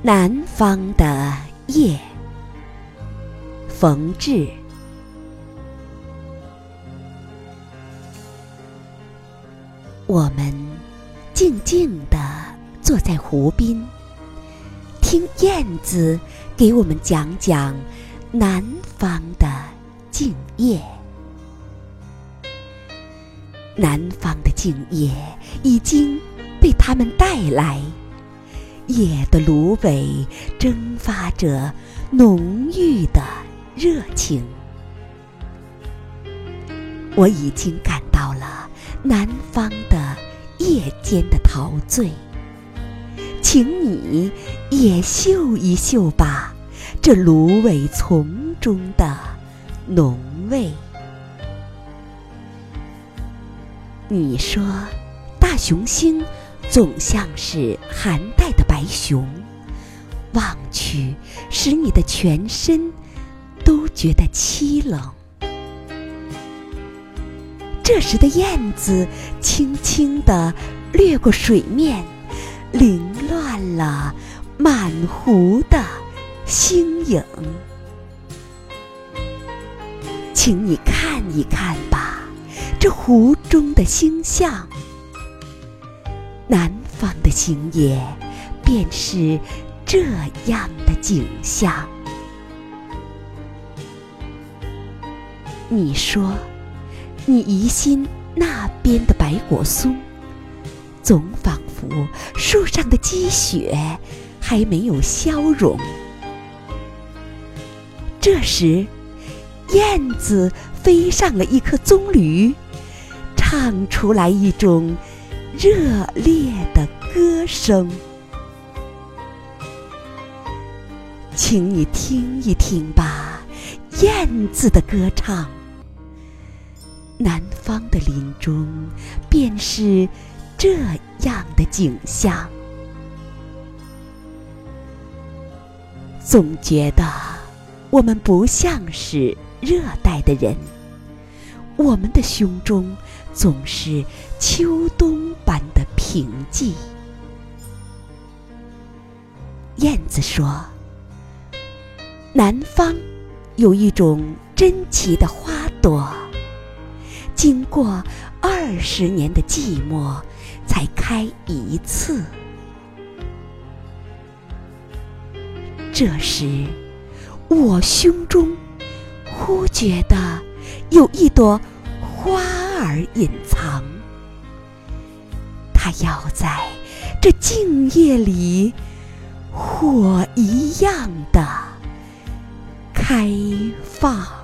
南方的夜，冯至。我们静静地坐在湖边，听燕子给我们讲讲南方的静夜。南方的静夜已经被他们带来。夜的芦苇蒸发着浓郁的热情，我已经感到了南方的夜间的陶醉，请你也嗅一嗅吧，这芦苇丛中的浓味。你说，大熊星？总像是寒带的白熊，望去使你的全身都觉得凄冷。这时的燕子轻轻地掠过水面，凌乱了满湖的星影。请你看一看吧，这湖中的星象。南方的星夜，便是这样的景象。你说，你疑心那边的白果松，总仿佛树上的积雪还没有消融。这时，燕子飞上了一棵棕榈，唱出来一种。热烈的歌声，请你听一听吧，燕子的歌唱。南方的林中，便是这样的景象。总觉得我们不像是热带的人，我们的胸中总是秋冬。的平静。燕子说：“南方有一种珍奇的花朵，经过二十年的寂寞，才开一次。”这时，我胸中忽觉得有一朵花儿隐藏。它要在这静夜里，火一样的开放。